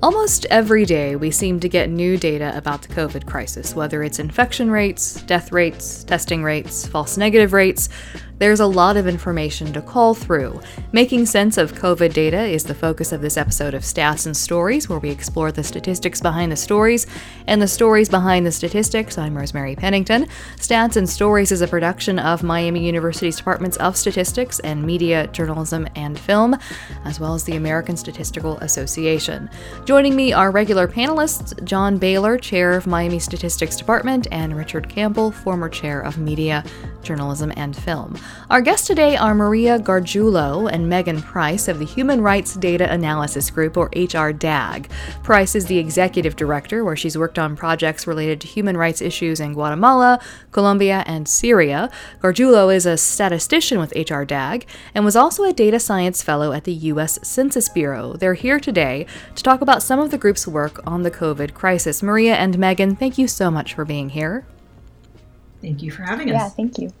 Almost every day, we seem to get new data about the COVID crisis, whether it's infection rates, death rates, testing rates, false negative rates. There's a lot of information to call through. Making sense of COVID data is the focus of this episode of Stats and Stories, where we explore the statistics behind the stories and the stories behind the statistics. I'm Rosemary Pennington. Stats and Stories is a production of Miami University's Departments of Statistics and Media, Journalism, and Film, as well as the American Statistical Association. Joining me are regular panelists John Bailer, Chair of Miami Statistics Department, and Richard Campbell, former Chair of Media, Journalism, and Film. Our guests today are Maria Gargiulo and Megan Price of the Human Rights Data Analysis Group, or HRDAG. Price is the executive director, where she's worked on projects related to human rights issues in Guatemala, Colombia, and Syria. Gargiulo is a statistician with HRDAG and was also a data science fellow at the U.S. Census Bureau. They're here today to talk about some of the group's work on the COVID crisis. Maria and Megan, thank you so much for being here. Thank you for having us. Yeah, thank you.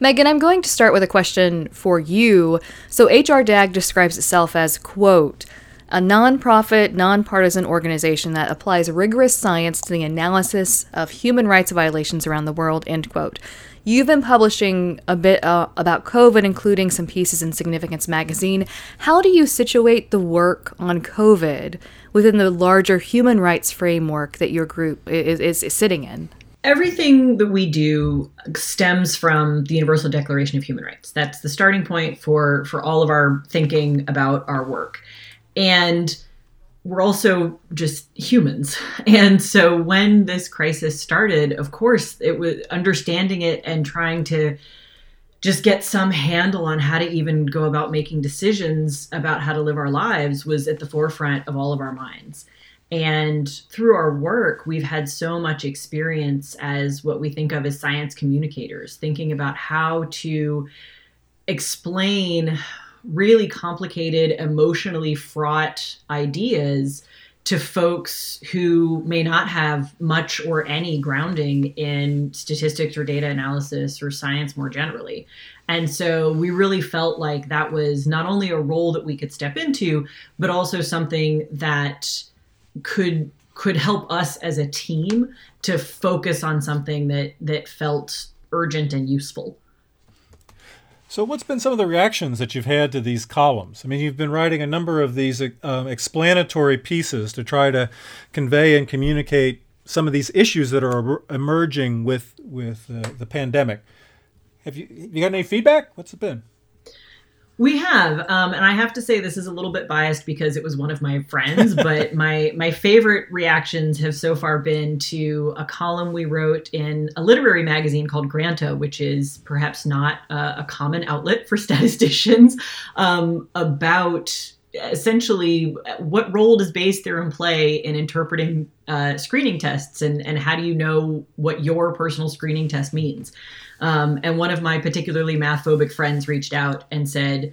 Megan, I'm going to start with a question for you. So, HRDAG describes itself as, quote, a nonprofit, nonpartisan organization that applies rigorous science to the analysis of human rights violations around the world, end quote. You've been publishing a bit uh, about COVID, including some pieces in Significance magazine. How do you situate the work on COVID within the larger human rights framework that your group is, is, is sitting in? Everything that we do stems from the universal declaration of human rights. That's the starting point for for all of our thinking about our work. And we're also just humans. And so when this crisis started of course it was understanding it and trying to just get some handle on how to even go about making decisions about how to live our lives was at the forefront of all of our minds and through our work, we've had so much experience as what we think of as science communicators, thinking about how to explain really complicated, emotionally fraught ideas to folks who may not have much or any grounding in statistics or data analysis or science more generally. And so we really felt like that was not only a role that we could step into, but also something that could could help us as a team to focus on something that that felt urgent and useful. So, what's been some of the reactions that you've had to these columns? I mean, you've been writing a number of these um, explanatory pieces to try to convey and communicate some of these issues that are emerging with with uh, the pandemic. Have you have you got any feedback? What's it been? We have, um, and I have to say this is a little bit biased because it was one of my friends, but my my favorite reactions have so far been to a column we wrote in a literary magazine called Granta, which is perhaps not a, a common outlet for statisticians, um, about essentially what role does Bayes theorem play in interpreting uh, screening tests, and and how do you know what your personal screening test means? Um, and one of my particularly math phobic friends reached out and said,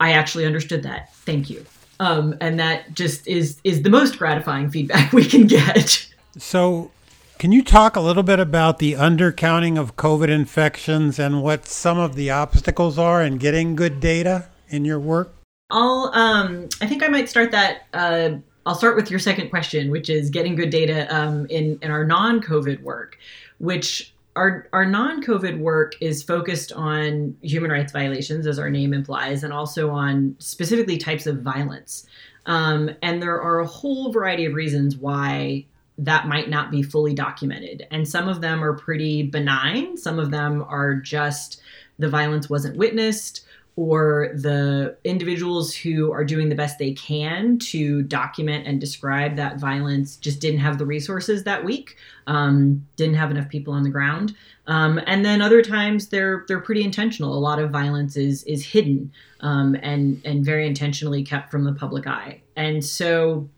I actually understood that. Thank you. Um, and that just is is the most gratifying feedback we can get. So, can you talk a little bit about the undercounting of COVID infections and what some of the obstacles are in getting good data in your work? I'll um, I think I might start that. Uh, I'll start with your second question, which is getting good data um, in in our non-COVID work, which our our non-COVID work is focused on human rights violations, as our name implies, and also on specifically types of violence. Um, and there are a whole variety of reasons why that might not be fully documented. And some of them are pretty benign. Some of them are just the violence wasn't witnessed or the individuals who are doing the best they can to document and describe that violence just didn't have the resources that week, um, didn't have enough people on the ground. Um, and then other times they're they're pretty intentional. A lot of violence is is hidden um, and and very intentionally kept from the public eye. And so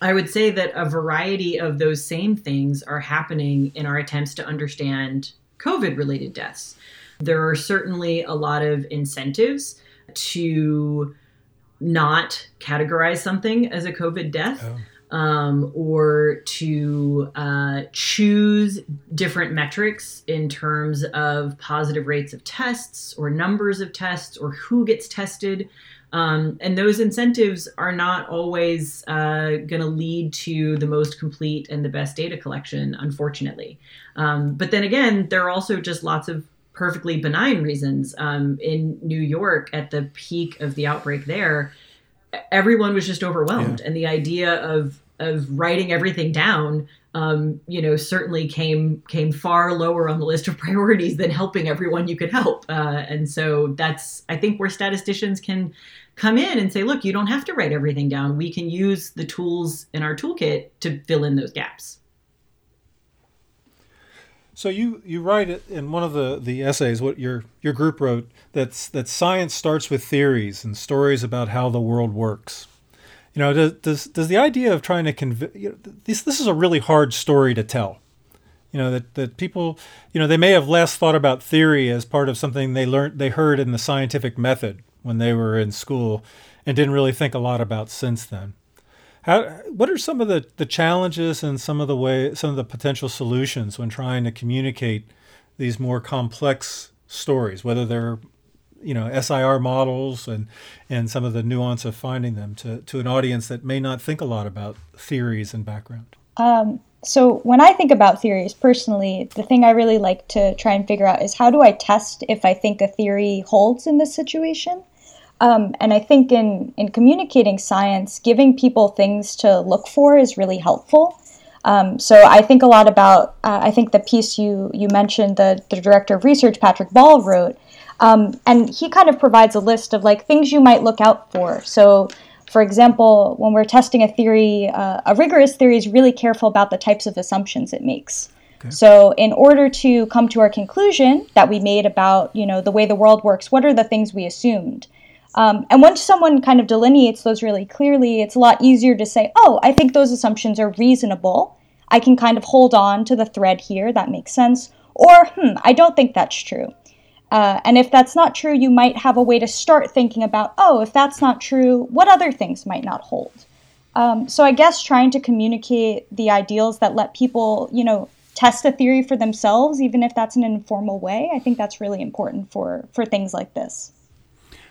I would say that a variety of those same things are happening in our attempts to understand COVID related deaths. There are certainly a lot of incentives to not categorize something as a COVID death. Oh. Um, or to uh, choose different metrics in terms of positive rates of tests or numbers of tests or who gets tested. Um, and those incentives are not always uh, going to lead to the most complete and the best data collection, unfortunately. Um, but then again, there are also just lots of perfectly benign reasons. Um, in New York, at the peak of the outbreak there, everyone was just overwhelmed, yeah. and the idea of of writing everything down um, you know, certainly came came far lower on the list of priorities than helping everyone you could help. Uh, and so that's I think where statisticians can come in and say, look, you don't have to write everything down. We can use the tools in our toolkit to fill in those gaps. So you, you write it in one of the, the essays what your your group wrote that's that science starts with theories and stories about how the world works. You know, does does, does the idea of trying to convince you know, this this is a really hard story to tell. You know that, that people, you know, they may have less thought about theory as part of something they learned they heard in the scientific method when they were in school, and didn't really think a lot about since then. How, what are some of the, the challenges and some of the way some of the potential solutions when trying to communicate these more complex stories, whether they're you know SIR models and and some of the nuance of finding them to to an audience that may not think a lot about theories and background. Um, so when I think about theories personally, the thing I really like to try and figure out is how do I test if I think a theory holds in this situation. Um, and I think in in communicating science, giving people things to look for is really helpful. Um, so I think a lot about. Uh, I think the piece you you mentioned, the the director of research, Patrick Ball, wrote um, and he kind of provides a list of like things you might look out for. So, for example, when we're testing a theory, uh, a rigorous theory is really careful about the types of assumptions it makes. Okay. So, in order to come to our conclusion that we made about you know the way the world works, what are the things we assumed? Um, and once someone kind of delineates those really clearly, it's a lot easier to say, oh, I think those assumptions are reasonable. I can kind of hold on to the thread here, that makes sense. Or, hmm, I don't think that's true. Uh, and if that's not true, you might have a way to start thinking about, oh, if that's not true, what other things might not hold? Um, so I guess trying to communicate the ideals that let people, you know, test a theory for themselves, even if that's in an informal way, I think that's really important for for things like this.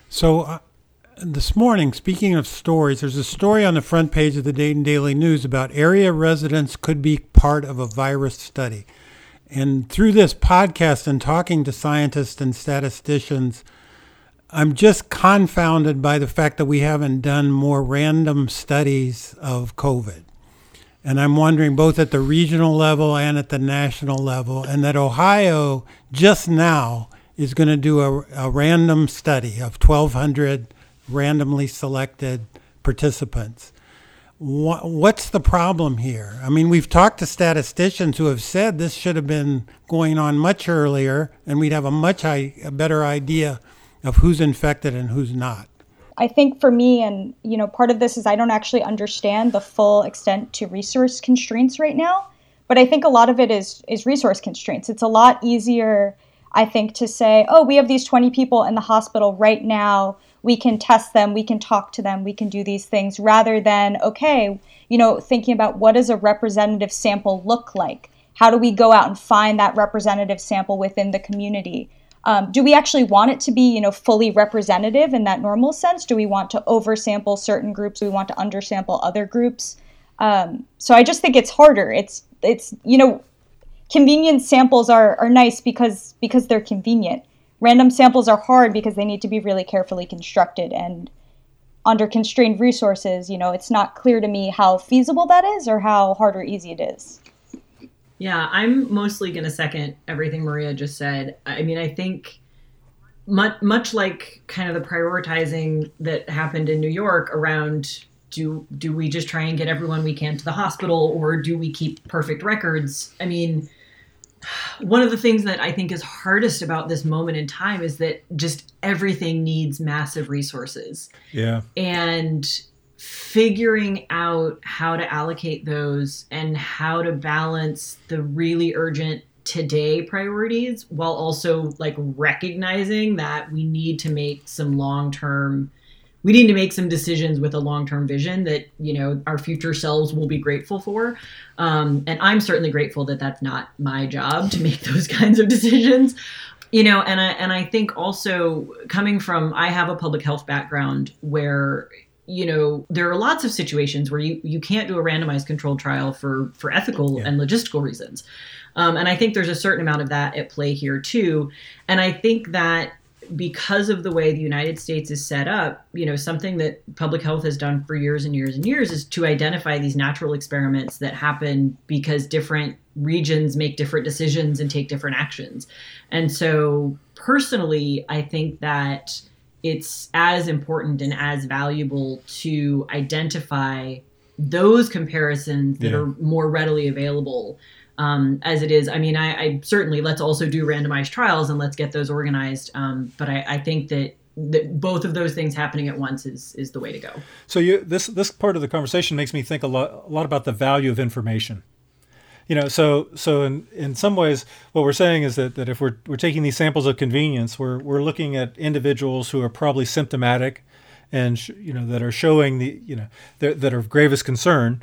So. Uh, this morning, speaking of stories, there's a story on the front page of the Dayton Daily News about area residents could be part of a virus study. And through this podcast and talking to scientists and statisticians, I'm just confounded by the fact that we haven't done more random studies of COVID. And I'm wondering both at the regional level and at the national level, and that Ohio just now is going to do a, a random study of 1,200 randomly selected participants what's the problem here? I mean, we've talked to statisticians who have said this should have been going on much earlier, and we'd have a much high, a better idea of who's infected and who's not. I think for me, and you know, part of this is I don't actually understand the full extent to resource constraints right now. But I think a lot of it is is resource constraints. It's a lot easier, I think, to say, oh, we have these 20 people in the hospital right now we can test them, we can talk to them, we can do these things rather than, okay, you know, thinking about what does a representative sample look like? How do we go out and find that representative sample within the community? Um, do we actually want it to be, you know, fully representative in that normal sense? Do we want to oversample certain groups? Do we want to undersample other groups? Um, so I just think it's harder. It's it's you know, convenient samples are are nice because because they're convenient random samples are hard because they need to be really carefully constructed and under constrained resources, you know, it's not clear to me how feasible that is or how hard or easy it is. Yeah, I'm mostly going to second everything Maria just said. I mean, I think much, much like kind of the prioritizing that happened in New York around do do we just try and get everyone we can to the hospital or do we keep perfect records? I mean, one of the things that I think is hardest about this moment in time is that just everything needs massive resources. Yeah. And figuring out how to allocate those and how to balance the really urgent today priorities while also like recognizing that we need to make some long-term we need to make some decisions with a long-term vision that you know our future selves will be grateful for. Um, and i'm certainly grateful that that's not my job to make those kinds of decisions. You know and i and i think also coming from i have a public health background where you know there are lots of situations where you you can't do a randomized controlled trial for for ethical yeah. and logistical reasons. Um, and i think there's a certain amount of that at play here too. And i think that because of the way the United States is set up, you know, something that public health has done for years and years and years is to identify these natural experiments that happen because different regions make different decisions and take different actions. And so, personally, I think that it's as important and as valuable to identify those comparisons that yeah. are more readily available um, as it is. I mean, I, I, certainly let's also do randomized trials and let's get those organized. Um, but I, I think that that both of those things happening at once is is the way to go. So you this this part of the conversation makes me think a lot a lot about the value of information you know, so so in, in some ways, what we're saying is that, that if we're, we're taking these samples of convenience, we're, we're looking at individuals who are probably symptomatic and, sh- you know, that are showing the, you know, that are of gravest concern,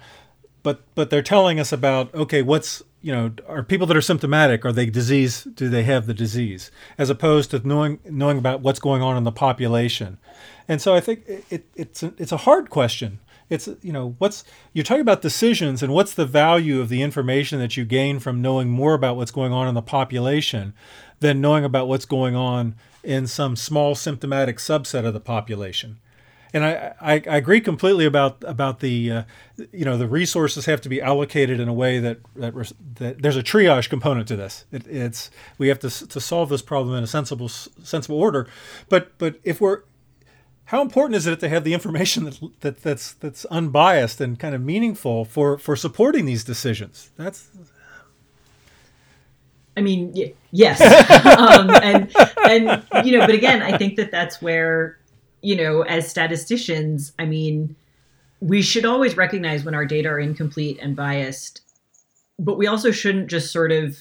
but, but they're telling us about, okay, what's, you know, are people that are symptomatic, are they disease, do they have the disease, as opposed to knowing, knowing about what's going on in the population. And so I think it, it it's, a, it's a hard question. It's you know what's you're talking about decisions and what's the value of the information that you gain from knowing more about what's going on in the population than knowing about what's going on in some small symptomatic subset of the population and I, I, I agree completely about about the uh, you know the resources have to be allocated in a way that that, that there's a triage component to this. It, it's we have to to solve this problem in a sensible sensible order, but but if we're how important is it to have the information that, that that's that's unbiased and kind of meaningful for for supporting these decisions? That's I mean, yes, um, and and you know, but again, I think that that's where you know, as statisticians, I mean, we should always recognize when our data are incomplete and biased, but we also shouldn't just sort of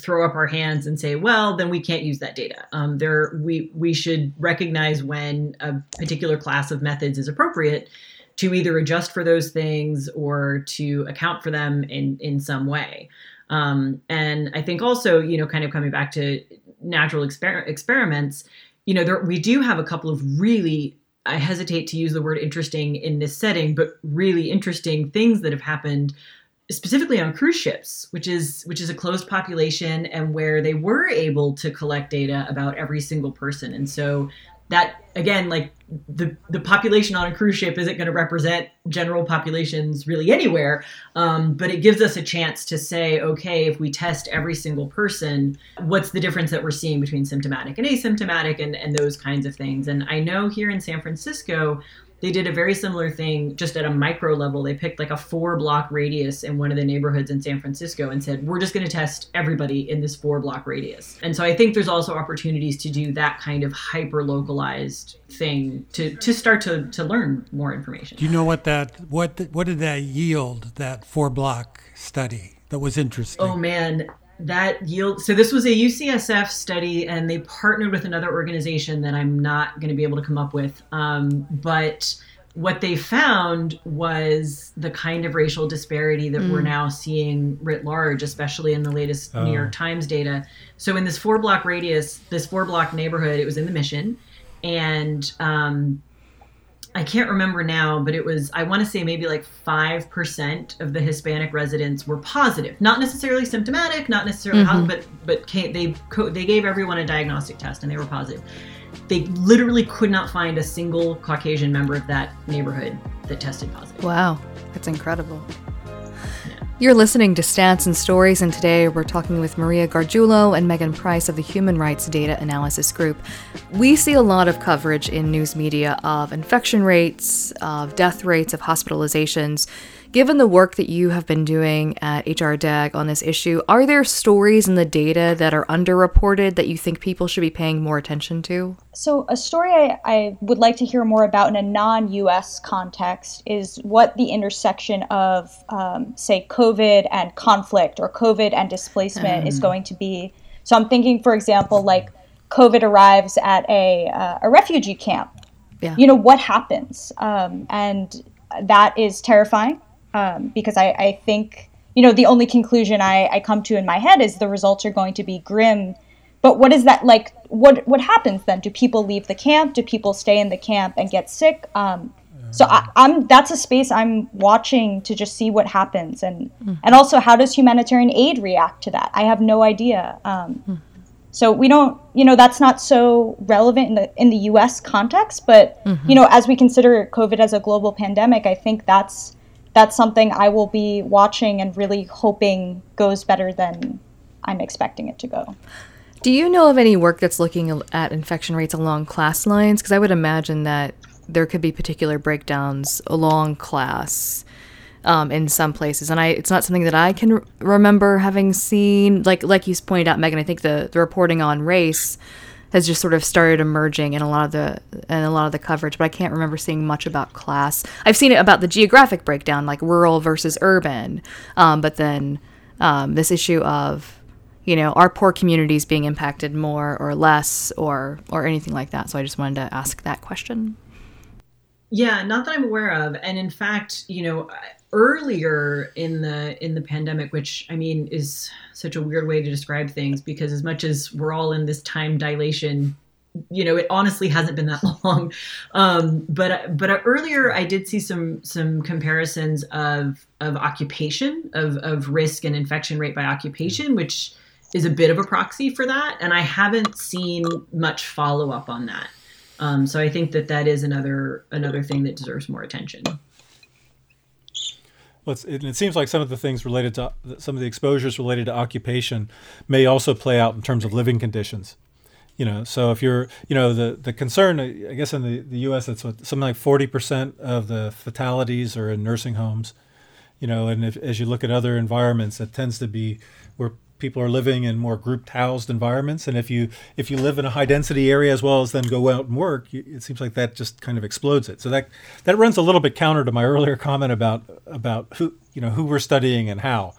throw up our hands and say, well, then we can't use that data. Um, there, we we should recognize when a particular class of methods is appropriate to either adjust for those things or to account for them in in some way. Um, and I think also, you know, kind of coming back to natural exper- experiments, you know, there, we do have a couple of really I hesitate to use the word interesting in this setting, but really interesting things that have happened specifically on cruise ships, which is which is a closed population and where they were able to collect data about every single person. And so that again, like the the population on a cruise ship isn't going to represent general populations really anywhere, um, but it gives us a chance to say, okay, if we test every single person, what's the difference that we're seeing between symptomatic and asymptomatic, and and those kinds of things. And I know here in San Francisco, they did a very similar thing just at a micro level. They picked like a four block radius in one of the neighborhoods in San Francisco and said, we're just going to test everybody in this four block radius. And so I think there's also opportunities to do that kind of hyper localized thing to, to start to, to learn more information. Do you know what that, what, what did that yield, that four block study that was interesting? Oh man, that yield so this was a UCSF study and they partnered with another organization that I'm not going to be able to come up with um, but what they found was the kind of racial disparity that mm. we're now seeing writ large especially in the latest oh. New York Times data so in this four block radius this four block neighborhood it was in the mission and um, I can't remember now, but it was, I want to say maybe like 5% of the Hispanic residents were positive. Not necessarily symptomatic, not necessarily, mm-hmm. but, but came, they, they gave everyone a diagnostic test and they were positive. They literally could not find a single Caucasian member of that neighborhood that tested positive. Wow, that's incredible. You're listening to Stats and Stories, and today we're talking with Maria Gargiulo and Megan Price of the Human Rights Data Analysis Group. We see a lot of coverage in news media of infection rates, of death rates, of hospitalizations. Given the work that you have been doing at HRDAG on this issue, are there stories in the data that are underreported that you think people should be paying more attention to? So, a story I, I would like to hear more about in a non US context is what the intersection of, um, say, COVID and conflict or COVID and displacement is mm. going to be. So, I'm thinking, for example, like COVID arrives at a, uh, a refugee camp. Yeah. You know, what happens? Um, and that is terrifying um, because I, I think you know the only conclusion I, I come to in my head is the results are going to be grim but what is that like? What what happens then? Do people leave the camp? Do people stay in the camp and get sick? Um, so I, am that's a space I'm watching to just see what happens, and mm-hmm. and also how does humanitarian aid react to that? I have no idea. Um, mm-hmm. So we don't, you know, that's not so relevant in the in the U.S. context, but mm-hmm. you know, as we consider COVID as a global pandemic, I think that's that's something I will be watching and really hoping goes better than I'm expecting it to go. Do you know of any work that's looking at infection rates along class lines? Because I would imagine that there could be particular breakdowns along class um, in some places, and I it's not something that I can remember having seen. Like like you pointed out, Megan, I think the the reporting on race has just sort of started emerging in a lot of the in a lot of the coverage, but I can't remember seeing much about class. I've seen it about the geographic breakdown, like rural versus urban, um, but then um, this issue of you know are poor communities being impacted more or less or or anything like that. So I just wanted to ask that question. Yeah, not that I'm aware of. And in fact, you know, earlier in the in the pandemic, which I mean is such a weird way to describe things because as much as we're all in this time dilation, you know, it honestly hasn't been that long. Um, but but earlier, I did see some some comparisons of of occupation of of risk and infection rate by occupation, which is a bit of a proxy for that. And I haven't seen much follow up on that. Um, so I think that that is another another thing that deserves more attention. Well, it, it, seems like some of the things related to some of the exposures related to occupation may also play out in terms of living conditions. You know, so if you're, you know, the the concern, I guess in the, the U.S. it's what, something like forty percent of the fatalities are in nursing homes. You know, and if, as you look at other environments, it tends to be where people are living in more grouped housed environments and if you if you live in a high density area as well as then go out and work it seems like that just kind of explodes it so that that runs a little bit counter to my earlier comment about about who you know who we're studying and how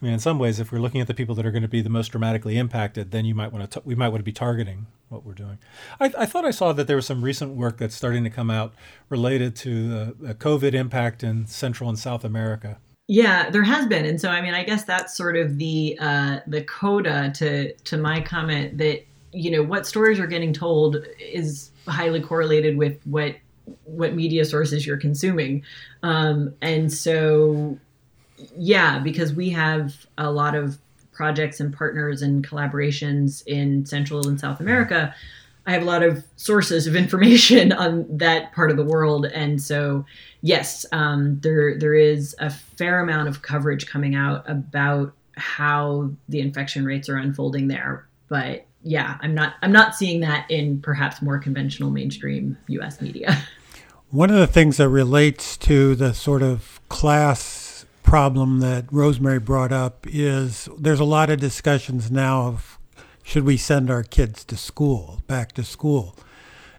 I mean, in some ways, if we're looking at the people that are going to be the most dramatically impacted, then you might want to we might want to be targeting what we're doing. I, I, thought I saw that there was some recent work that's starting to come out related to the COVID impact in Central and South America. Yeah, there has been, and so I mean, I guess that's sort of the uh, the coda to to my comment that you know what stories are getting told is highly correlated with what what media sources you're consuming, um, and so yeah, because we have a lot of projects and partners and collaborations in Central and South America. I have a lot of sources of information on that part of the world, and so yes, um, there there is a fair amount of coverage coming out about how the infection rates are unfolding there. But yeah, I'm not I'm not seeing that in perhaps more conventional mainstream U.S. media. One of the things that relates to the sort of class problem that Rosemary brought up is there's a lot of discussions now of should we send our kids to school, back to school.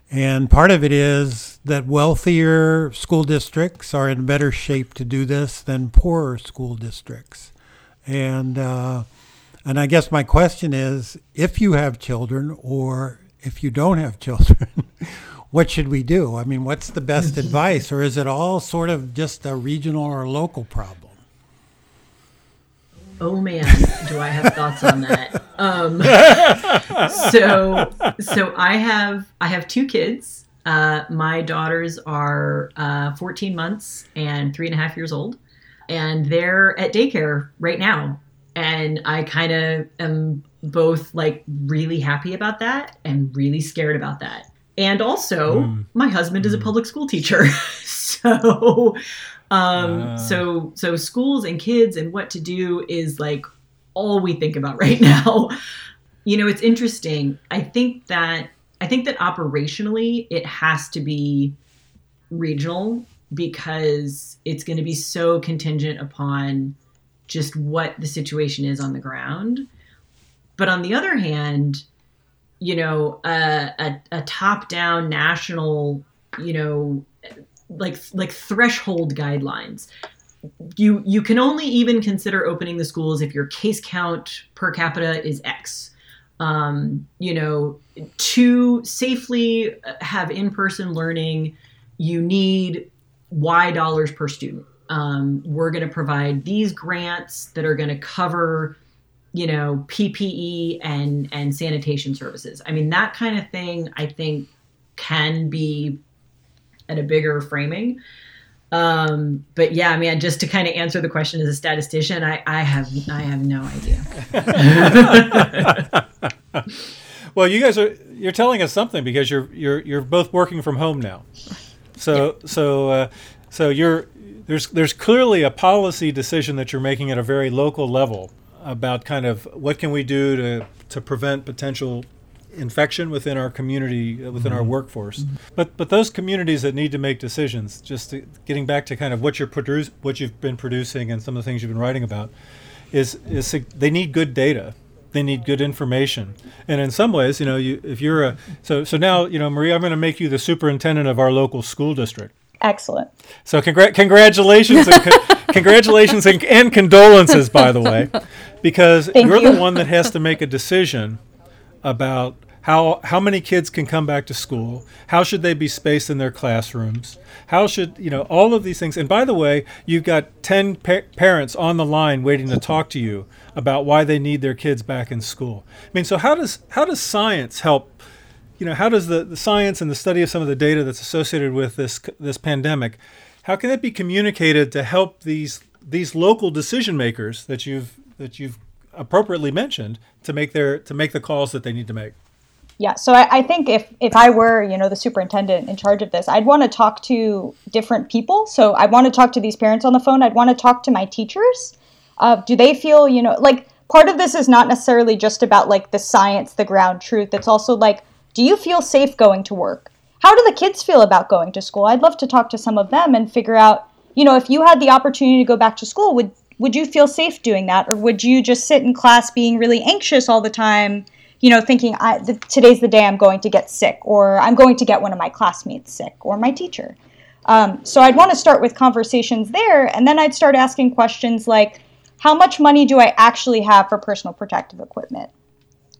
And part of it is that wealthier school districts are in better shape to do this than poorer school districts. And uh, and I guess my question is, if you have children or if you don't have children, what should we do? I mean, what's the best advice, or is it all sort of just a regional or local problem? Oh man, do I have thoughts on that? Um, so, so I have I have two kids. Uh, my daughters are uh, 14 months and three and a half years old, and they're at daycare right now. And I kind of am both like really happy about that and really scared about that. And also, mm. my husband mm. is a hmm. public school teacher, so um, uh. So so schools and kids and what to do is like all we think about right now. you know, it's interesting. I think that I think that operationally it has to be regional because it's going to be so contingent upon just what the situation is on the ground. But on the other hand, you know, a, a, a top down national, you know, like like threshold guidelines. You you can only even consider opening the schools if your case count per capita is x. Um, you know to safely have in-person learning you need y dollars per student. Um, we're going to provide these grants that are going to cover you know PPE and and sanitation services. I mean that kind of thing I think can be at a bigger framing. Um, but yeah, I mean, just to kind of answer the question as a statistician, I, I have I have no idea. well, you guys are you're telling us something because you're you're you're both working from home now. So yeah. so uh, so you're there's there's clearly a policy decision that you're making at a very local level about kind of what can we do to to prevent potential infection within our community, uh, within mm-hmm. our workforce. Mm-hmm. But but those communities that need to make decisions, just to, getting back to kind of what you're produce, what you've been producing, and some of the things you've been writing about, is is they need good data. They need good information, and in some ways, you know, you if you're a so so now, you know, Marie, I'm going to make you the superintendent of our local school district. Excellent. So congr- congratulations, and co- congratulations and, and, condolences, by the way, because Thank you're you. the one that has to make a decision about how how many kids can come back to school? How should they be spaced in their classrooms? How should you know all of these things. And by the way you've got 10 pa- parents on the line waiting to talk to you about why they need their kids back in school. I mean so how does how does science help you know how does the, the science and the study of some of the data that's associated with this this pandemic how can it be communicated to help these these local decision makers that you've that you've appropriately mentioned to make their to make the calls that they need to make yeah, so I, I, think if if I were, you know, the superintendent in charge of this, I'd want to talk to different people. So I want to talk to these parents on the phone. I'd want to talk to my teachers. Uh, do they feel, you know, like part of this is not necessarily just about like the science, the ground truth. It's also like, do you feel safe going to work? How do the kids feel about going to school? I'd love to talk to some of them and figure out, you know, if you had the opportunity to go back to school, would would you feel safe doing that, or would you just sit in class being really anxious all the time? You know, thinking I, the, today's the day I'm going to get sick, or I'm going to get one of my classmates sick, or my teacher. Um, so I'd want to start with conversations there, and then I'd start asking questions like, how much money do I actually have for personal protective equipment?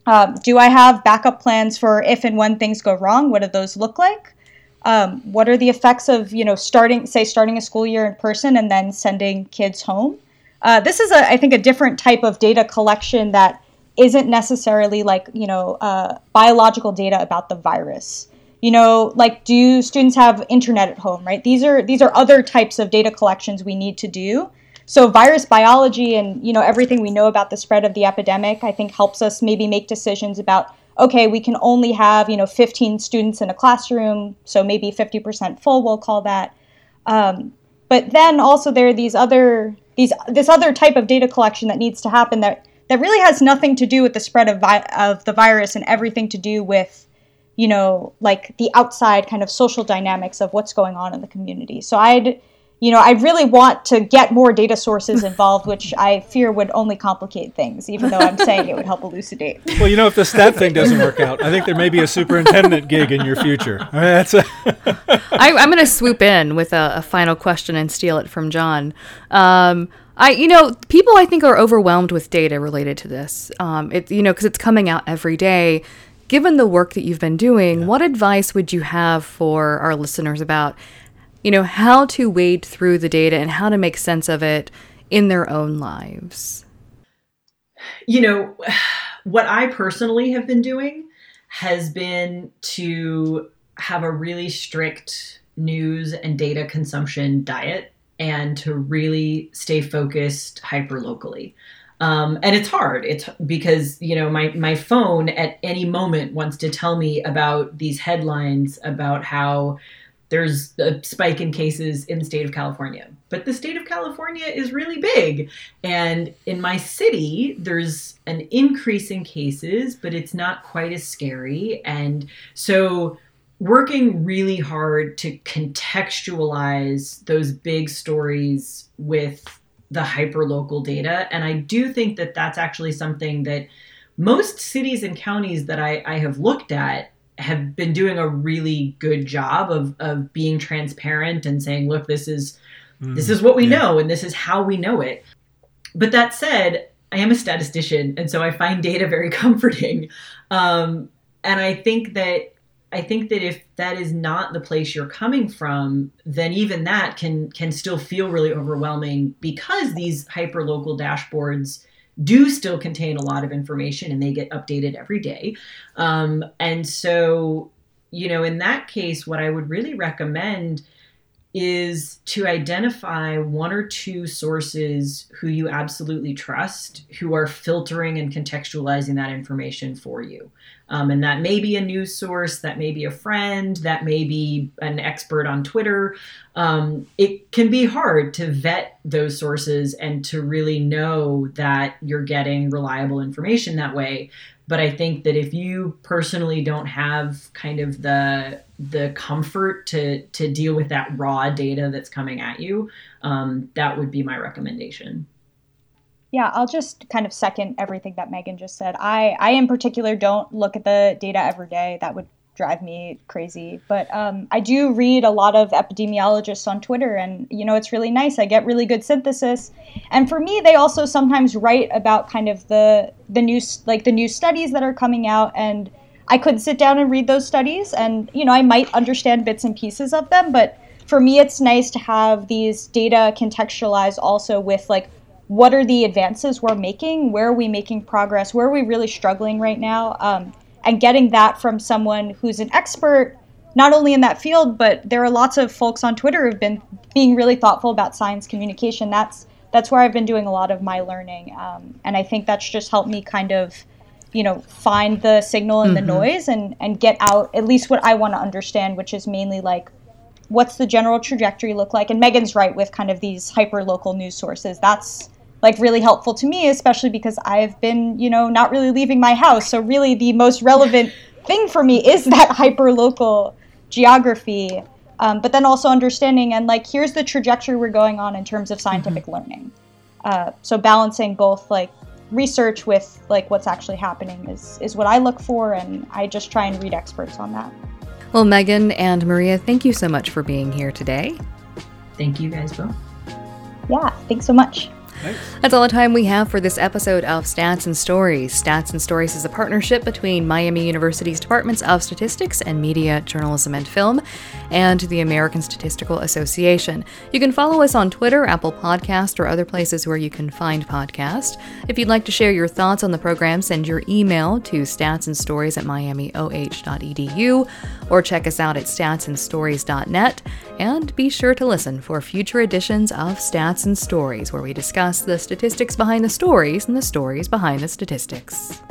Um, do I have backup plans for if and when things go wrong? What do those look like? Um, what are the effects of you know starting, say, starting a school year in person and then sending kids home? Uh, this is, a, I think, a different type of data collection that isn't necessarily like you know uh, biological data about the virus. You know like do students have internet at home right? These are these are other types of data collections we need to do. So virus biology and you know everything we know about the spread of the epidemic i think helps us maybe make decisions about okay we can only have you know 15 students in a classroom so maybe 50% full we'll call that. Um, but then also there are these other these this other type of data collection that needs to happen that that really has nothing to do with the spread of, vi- of the virus and everything to do with you know like the outside kind of social dynamics of what's going on in the community. So i'd you know i really want to get more data sources involved which i fear would only complicate things even though i'm saying it would help elucidate. Well you know if the stat thing doesn't work out i think there may be a superintendent gig in your future. I that's a I, am going to swoop in with a, a, final question and steal it from john. Um, I, you know, people I think are overwhelmed with data related to this. Um, it, you know, because it's coming out every day. Given the work that you've been doing, yeah. what advice would you have for our listeners about, you know, how to wade through the data and how to make sense of it in their own lives? You know, what I personally have been doing has been to have a really strict news and data consumption diet and to really stay focused hyper locally. Um, and it's hard. It's because you know my my phone at any moment wants to tell me about these headlines about how there's a spike in cases in the state of California. But the state of California is really big. And in my city, there's an increase in cases, but it's not quite as scary. And so working really hard to contextualize those big stories with the hyperlocal data. And I do think that that's actually something that most cities and counties that I, I have looked at have been doing a really good job of, of being transparent and saying, look, this is mm, this is what we yeah. know and this is how we know it. But that said, I am a statistician, and so I find data very comforting. Um, and I think that I think that if that is not the place you're coming from, then even that can can still feel really overwhelming because these hyper local dashboards do still contain a lot of information and they get updated every day. Um, and so, you know, in that case, what I would really recommend is to identify one or two sources who you absolutely trust who are filtering and contextualizing that information for you. Um, and that may be a news source, that may be a friend, that may be an expert on Twitter. Um, it can be hard to vet those sources and to really know that you're getting reliable information that way. But I think that if you personally don't have kind of the the comfort to to deal with that raw data that's coming at you, um, that would be my recommendation. Yeah, I'll just kind of second everything that Megan just said. I, I in particular don't look at the data every day. That would drive me crazy. But um, I do read a lot of epidemiologists on Twitter, and you know it's really nice. I get really good synthesis, and for me, they also sometimes write about kind of the the new like the new studies that are coming out, and I could sit down and read those studies, and you know I might understand bits and pieces of them, but for me, it's nice to have these data contextualized also with like what are the advances we're making, where are we making progress, where are we really struggling right now. Um, and getting that from someone who's an expert not only in that field but there are lots of folks on twitter who've been being really thoughtful about science communication. That's that's where i've been doing a lot of my learning um, and i think that's just helped me kind of you know find the signal and mm-hmm. the noise and and get out at least what i want to understand which is mainly like what's the general trajectory look like? And megan's right with kind of these hyper local news sources. That's like really helpful to me, especially because I've been, you know, not really leaving my house. So really the most relevant thing for me is that hyper local geography. Um, but then also understanding and like here's the trajectory we're going on in terms of scientific mm-hmm. learning. Uh, so balancing both like research with like what's actually happening is is what I look for, and I just try and read experts on that. Well, Megan and Maria, thank you so much for being here today. Thank you guys both. Yeah, thanks so much. That's all the time we have for this episode of Stats and Stories. Stats and Stories is a partnership between Miami University's Departments of Statistics and Media, Journalism, and Film and the American Statistical Association. You can follow us on Twitter, Apple Podcast, or other places where you can find podcasts. If you'd like to share your thoughts on the program, send your email to statsandstories at miamioh.edu or check us out at statsandstories.net. And be sure to listen for future editions of Stats and Stories, where we discuss the statistics behind the stories and the stories behind the statistics.